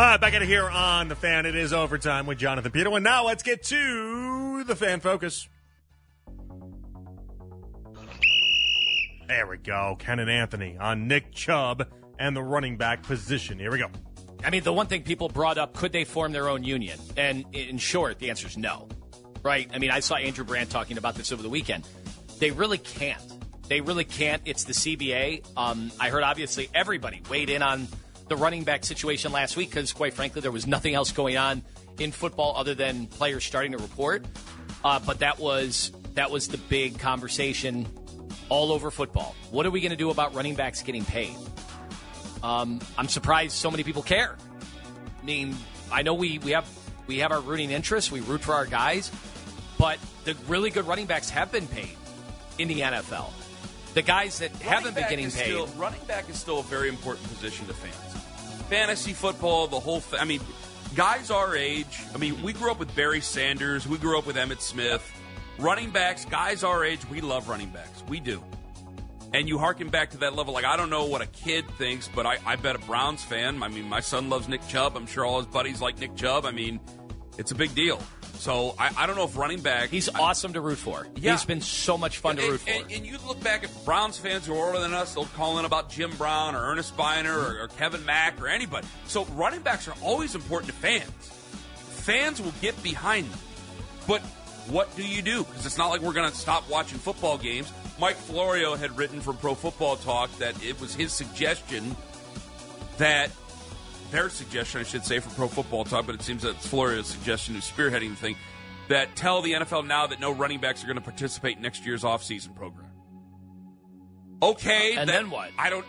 All right, back out of here on the fan. It is overtime with Jonathan Peterlin. And now let's get to the fan focus. There we go. Ken and Anthony on Nick Chubb and the running back position. Here we go. I mean, the one thing people brought up could they form their own union? And in short, the answer is no. Right? I mean, I saw Andrew Brandt talking about this over the weekend. They really can't. They really can't. It's the CBA. Um, I heard obviously everybody weighed in on the running back situation last week because, quite frankly, there was nothing else going on in football other than players starting to report. Uh, but that was that was the big conversation all over football. What are we going to do about running backs getting paid? Um, I'm surprised so many people care. I mean, I know we, we have we have our rooting interests. We root for our guys, but the really good running backs have been paid in the NFL. The guys that Running haven't been getting paid. Still, running back is still a very important position to fans. Fantasy football, the whole. Fa- I mean, guys our age. I mean, we grew up with Barry Sanders. We grew up with Emmitt Smith. Running backs, guys our age, we love running backs. We do. And you harken back to that level. Like I don't know what a kid thinks, but I, I bet a Browns fan. I mean, my son loves Nick Chubb. I'm sure all his buddies like Nick Chubb. I mean, it's a big deal. So I, I don't know if running back. He's awesome to root for. Yeah. He's been so much fun to root for. And, and you look back at Browns fans who are older than us, they'll call in about Jim Brown or Earnest Byner or, or Kevin Mack or anybody. So running backs are always important to fans. Fans will get behind them. But what do you do? Because it's not like we're going to stop watching football games. Mike Florio had written for Pro Football Talk that it was his suggestion that their suggestion, I should say, for Pro Football Talk, but it seems that it's Florio's suggestion who's spearheading the thing, that tell the NFL now that no running backs are going to participate in next year's offseason program. Okay, And that- then what? I don't.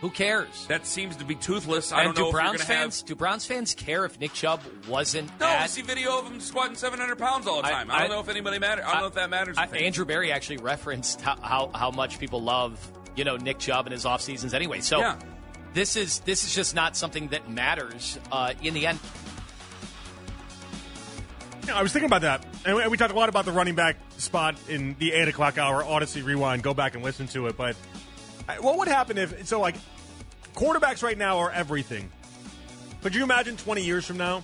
Who cares? That seems to be toothless. I and don't know do if you're Browns gonna have- fans do Browns fans care if Nick Chubb wasn't No, at see video of him squatting 700 pounds all the I- time. I, don't know if anybody matters. I don't know if that matters. I- Andrew Berry actually referenced how, how, how much people love you know Nick Chubb and his off seasons anyway. So Yeah. This is this is just not something that matters uh, in the end. I was thinking about that, and we, talked a lot about the running back spot in the eight o'clock hour Audacy Rewind. Go back and listen to it. But what would happen if so? Like quarterbacks right now are everything. Could you imagine twenty years from now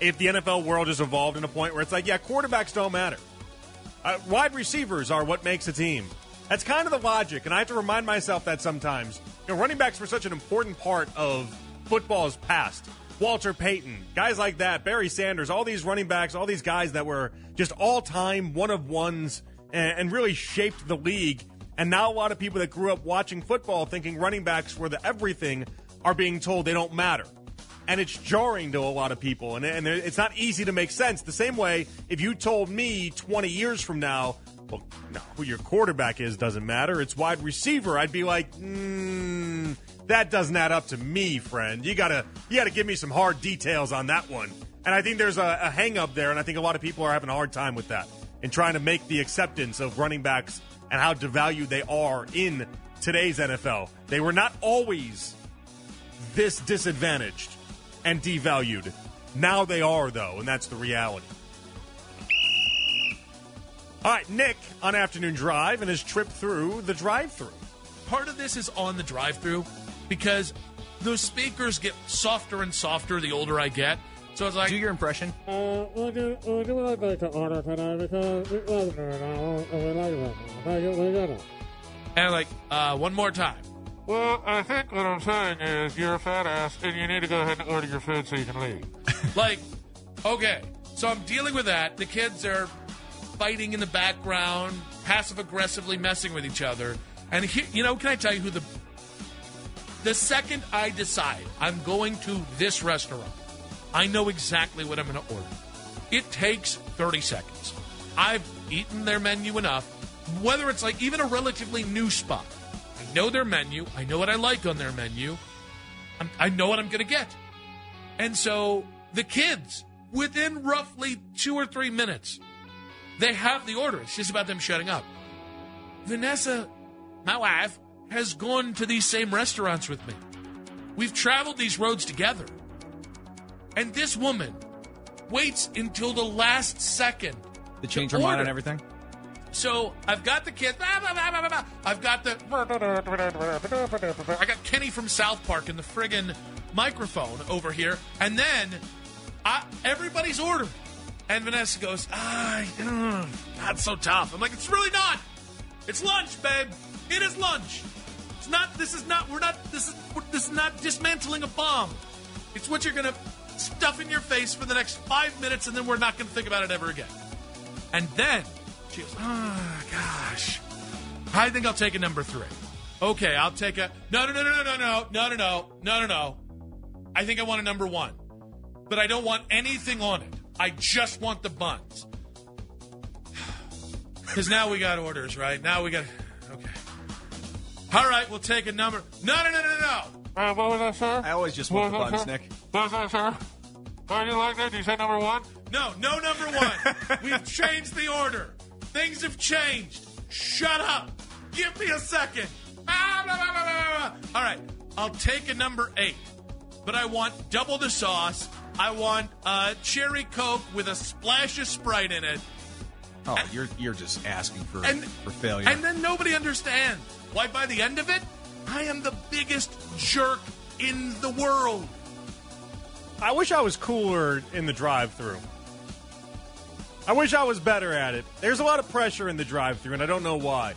if the NFL world has evolved in a point where it's like, yeah, quarterbacks don't matter. Uh, wide receivers are what makes a team. That's kind of the logic, and I have to remind myself that sometimes. You know, running backs were such an important part of football's past. Walter Payton, guys like that, Barry Sanders, all these running backs, all these guys that were just all time one of ones and, and really shaped the league. And now a lot of people that grew up watching football thinking running backs were the everything are being told they don't matter and it's jarring to a lot of people, and, and it's not easy to make sense. The same way, if you told me 20 years from now, well, no, who your quarterback is doesn't matter. It's wide receiver. I'd be like, mm, that doesn't add up to me, friend. You gotta, you gotta give me some hard details on that one. And I think there's a, a hang up there, and I think a lot of people are having a hard time with that and trying to make the acceptance of running backs and how devalued they are in today's NFL. They were not always this disadvantaged and devalued. Now they are, though, and that's the reality. All right, Nick on afternoon drive and his trip through the drive-through. part of this is on the drive through because those speakers get softer and softer the older I get. So it's like Do your impression. Uh, would you, would you like to order today because it wasn't there now, and we like that. We got it. and like uh, one more time. Well, I think what I'm saying is you're a fat ass and you need to go ahead and order your food so you can leave. Like, okay, so I'm dealing with that. The kids are fighting in the background, passive aggressively messing with each other. And you know, can I tell you who the the second I decide I'm going to this restaurant, I know exactly what I'm going to order. It takes 30 seconds. I've eaten their menu enough. Whether it's like even a relatively new spot, I know their menu. I know what I like on their menu. I'm, I know what I'm going to get. And so the kids, within roughly two or three minutes, they have the order. It's just about them shutting up. Vanessa, my wife, has gone to these same restaurants with me. We've traveled these roads together. And this woman waits until the last second To change to her mind on everything? So I've got the kids. I've got the. I got Kenny from South Park in the friggin' microphone over here, and then I, everybody's ordered. And Vanessa goes, ah, mm, not so tough. I'm like, it's really not. It's lunch, babe. It is lunch. It's not. This is not. We're not. This is. This is not dismantling a bomb. It's what you're gonna stuff in your face for the next five minutes, and then we're not gonna think about it ever again. And then she goes, oh gosh, I think I'll take a number three. Okay, I'll take a no, no, no, no, no, no, no, no, no, no, no, no. I think I want a number one, but I don't want anything on it. I just want the buns. Because now we got orders, right? Now we got. Okay. All right, we'll take a number. No, no, no, no, no. Uh, what was that, sir? I always just want the What was buns, that, Nick. sir? What was that, sir? Oh, you like that? Did you say number one? No, no number one. We've changed the order. Things have changed. Shut up. Give me a second. Ah, blah, blah, blah, blah, blah. All right, I'll take a number eight, but I want double the sauce. I want a cherry coke with a splash of Sprite in it. Oh, you're you're just asking for And, for failure. And then nobody understands why by the end of it, I am the biggest jerk in the world. I wish I was cooler in the drive-through. I wish I was better at it. There's a lot of pressure in the drive-through, and I don't know why.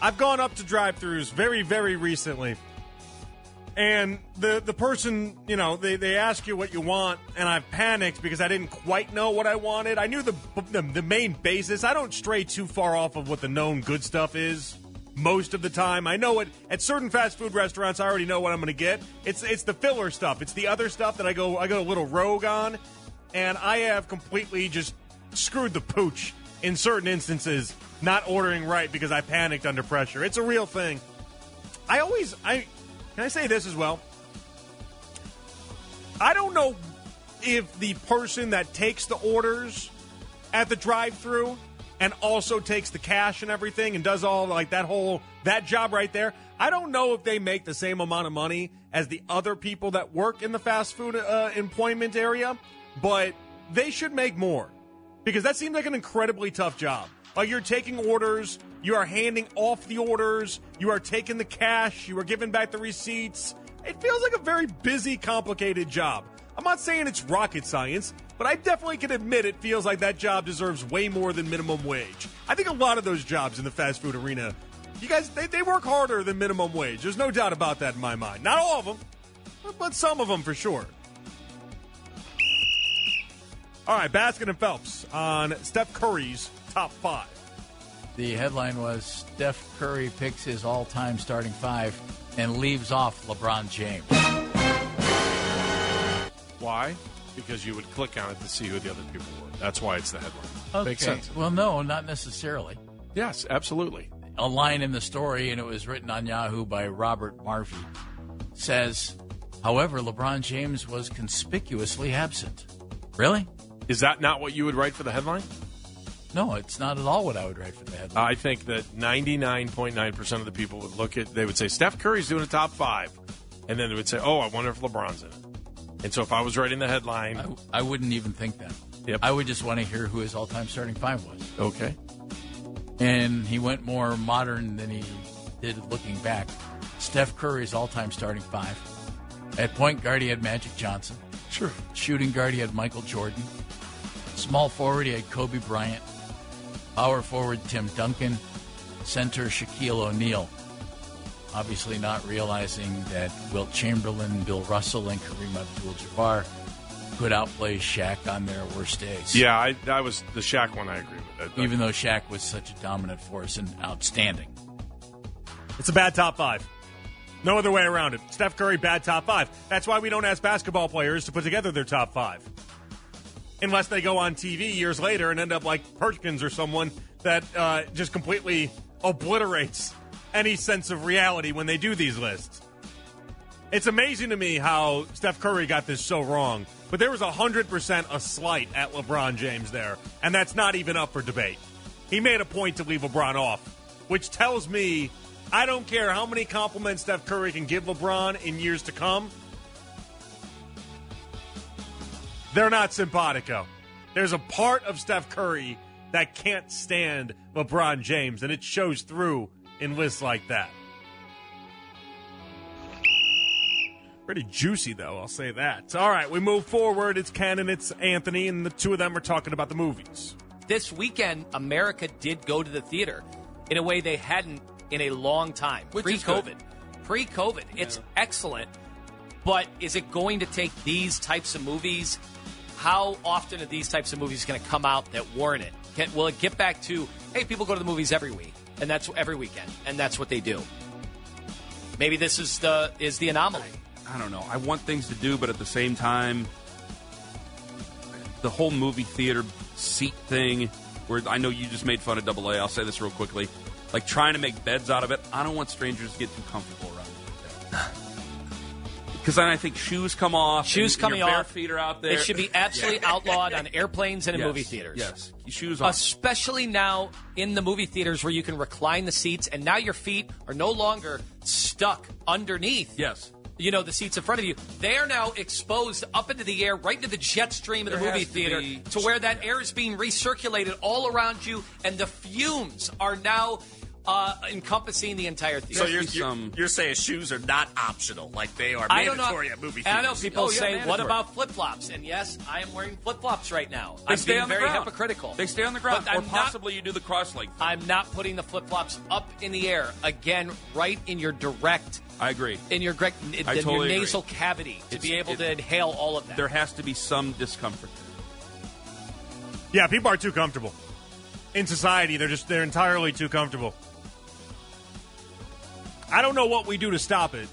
I've gone up to drive-throughs very, very recently, and the the person, you know, they, they ask you what you want, and I've panicked because I didn't quite know what I wanted. I knew the, the the main basis. I don't stray too far off of what the known good stuff is. Most of the time, I know it at certain fast food restaurants. I already know what I'm going to get. It's it's the filler stuff. It's the other stuff that I go I go a little rogue on, and I have completely just screwed the pooch in certain instances, not ordering right because I panicked under pressure. It's a real thing. I always I can I say this as well. I don't know if the person that takes the orders at the drive-through and also takes the cash and everything and does all like that whole that job right there. I don't know if they make the same amount of money as the other people that work in the fast food uh, employment area, but they should make more because that seems like an incredibly tough job. Like you're taking orders, you are handing off the orders, you are taking the cash, you are giving back the receipts. It feels like a very busy, complicated job. I'm not saying it's rocket science, but I definitely can admit it feels like that job deserves way more than minimum wage. I think a lot of those jobs in the fast food arena, you guys, they, they work harder than minimum wage. There's no doubt about that in my mind. Not all of them, but- but some of them for sure. All right, Baskin and Phelps on Steph Curry's top five. The headline was Steph Curry picks his all time starting five and leaves off LeBron James. Why? Because you would click on it to see who the other people were. That's why it's the headline. Okay. Makes sense. Well, no, not necessarily. Yes, absolutely. A line in the story, and it was written on Yahoo by Robert Marvey, says, however, LeBron James was conspicuously absent. Really? Is that not what you would write for the headline? No, it's not at all what I would write for the headline. I think that 99.9% of the people would look at, they would say, Steph Curry's doing a top five. And then they would say, oh, I wonder if LeBron's in it. And so if I was writing the headline, I, I wouldn't even think that. Yep. I would just want to hear who his all time starting five was. okay. and he went more modern than he did looking back. Steph Curry's all-time starting five. At point guard, he had Magic Johnson. Sure. Shooting guard, he had Michael Jordan. Small forward, he had Kobe Bryant. Power forward, Tim Duncan. Center, Shaquille O'Neal. Obviously, not realizing that Wilt Chamberlain, Bill Russell, and Kareem Abdul-Jabbar could outplay Shaq on their worst days. Yeah, I, I was the Shaq one. I agree with that. Even though Shaq was such a dominant force and outstanding. It's a bad top five. No other way around it. Steph Curry, bad top five. That's why we don't ask basketball players to put together their top five. Unless they go on TV years later and end up like Perkins or someone that uh, just completely obliterates any sense of reality when they do these lists. It's amazing to me how Steph Curry got this so wrong, but there was 100% a slight at LeBron James there, and that's not even up for debate. He made a point to leave LeBron off, which tells me I don't care how many compliments Steph Curry can give LeBron in years to come. They're not simpatico. There's a part of Steph Curry that can't stand LeBron James, and it shows through in lists like that. Pretty juicy, though, I'll say that. All right, we move forward. It's Ken and it's Anthony, and the two of them are talking about the movies. This weekend, America did go to the theater in a way they hadn't in a long time. pre COVID. Pre COVID. It's excellent. But is it going to take these types of movies? How often are these types of movies going to come out that warrant it? Can, will it get back to, hey, people go to the movies every week, and that's every weekend, and that's what they do? Maybe this is the is the anomaly. I don't know. I want things to do, but at the same time, the whole movie theater seat thing, where I know you just made fun of Double A. I'll say this real quickly. Like trying to make beds out of it. I don't want strangers to get too comfortable. Because then I think shoes come off. Shoes and coming your bare off. feet are out there. It should be absolutely outlawed on airplanes and in Yes, movie theaters. Yes, shoes off. Especially now in the movie theaters where you can recline the seats and now your feet are no longer stuck underneath. Yes. You know, the seats in front of you. They are now exposed up into the air, right into the jet stream of the movie has to theater be- to where that air is being recirculated all around you and the fumes are now uh, encompassing the entire theater. So you're, you're, you're saying shoes are not optional, like they are I don't know. mandatory at movie and I know people Oh, yeah, say, "What about flip flops?" And yes, I am wearing flip flops right now. They I'm stay being on the very ground. hypocritical. They stay on the ground, But or I'm not- possibly you do the cross leg. I'm not putting the flip flops up in the air again, right in your direct, I agree. in your direct, in I your totally agree. nasal cavity to It's- be able it- to inhale all of that. There has to be some discomfort. Yeah, people are too comfortable. In society, they're just they're entirely too comfortable. I don't know what we do to stop it,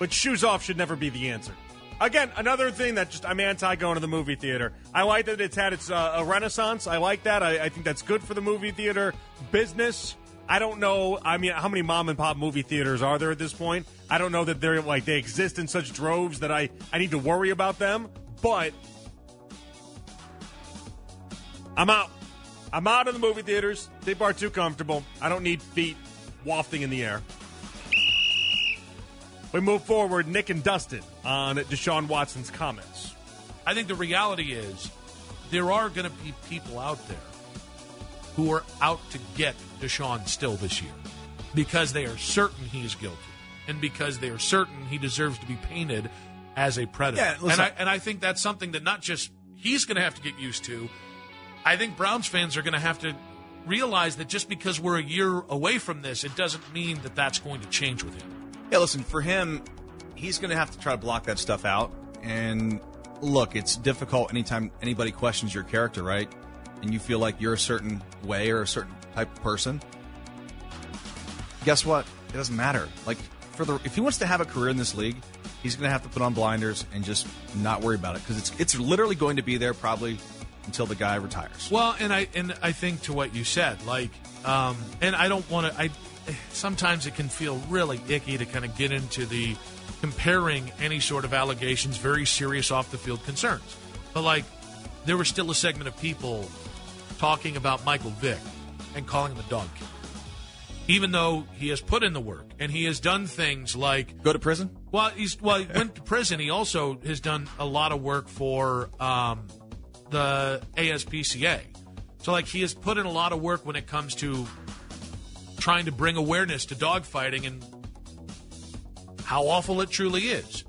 but shoes off should never be the answer. Again, another thing that just I'm anti going to the movie theater. I like that it's had its uh, a renaissance. I like that. I, I think that's good for the movie theater business. I don't know. I mean, how many mom and pop movie theaters are there at this point? I don't know that they're like they exist in such droves that I I need to worry about them. But I'm out. I'm out of the movie theaters. They are too comfortable. I don't need feet wafting in the air. We move forward. Nick and Dustin on Deshaun Watson's comments. I think the reality is there are going to be people out there who are out to get Deshaun still this year because they are certain he is guilty and because they are certain he deserves to be painted as a predator. Yeah, and I and I think that's something that not just he's going to have to get used to. I think Browns fans are going to have to realize that just because we're a year away from this, it doesn't mean that that's going to change with him. Yeah, listen, for him, he's going to have to try to block that stuff out. And look, it's difficult anytime anybody questions your character, right? And you feel like you're a certain way or a certain type of person. Guess what? It doesn't matter. Like for the if he wants to have a career in this league, he's going to have to put on blinders and just not worry about it because it's it's literally going to be there probably until the guy retires. Well, and I and I think to what you said, like, um, and I don't want to. I sometimes it can feel really icky to kind of get into the comparing any sort of allegations, very serious off the field concerns. But like, there was still a segment of people talking about Michael Vick and calling him a dog killer, even though he has put in the work and he has done things like Go to prison? well, he's well, he went to prison. He also has done a lot of work for um, the ASPCA. So, like, he has put in a lot of work when it comes to trying to bring awareness to dogfighting and how awful it truly is.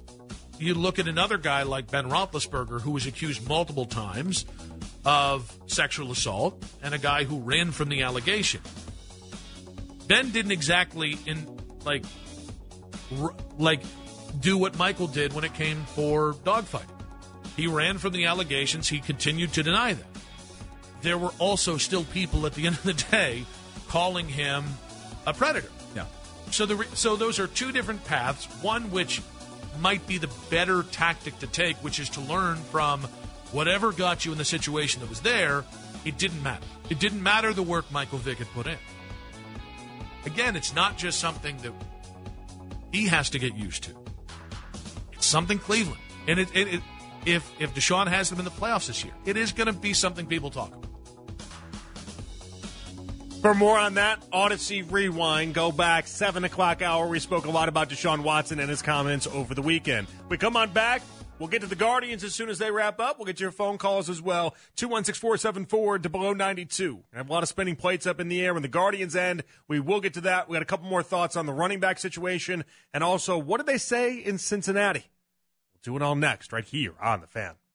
You look at another guy like Ben Roethlisberger, who was accused multiple times of sexual assault, and a guy who ran from the allegation. Ben didn't exactly in like r- like do what Michael did when it came for dogfighting. He ran from the allegations. He continued to deny them. There were also still people at the end of the day calling him a predator. Yeah. So the re- so those are two different paths. One which might be the better tactic to take, which is to learn from whatever got you in the situation that was there. It didn't matter. It didn't matter the work Michael Vick had put in. Again, it's not just something that he has to get used to. It's something Cleveland, and it, it, it if if Deshaun has them in the playoffs this year, it is going to be something people talk about. For more on that, Audacy Rewind. Go back, 7 o'clock hour. We spoke a lot about Deshaun Watson and his comments over the weekend. We come on back. We'll get to the Guardians as soon as they wrap up. We'll get your phone calls as well. 216 474 to below 92. I have a lot of spinning plates up in the air when the Guardians end. We will get to that. We got a couple more thoughts on the running back situation and also what did they say in Cincinnati? Do it all next, right here on the fan.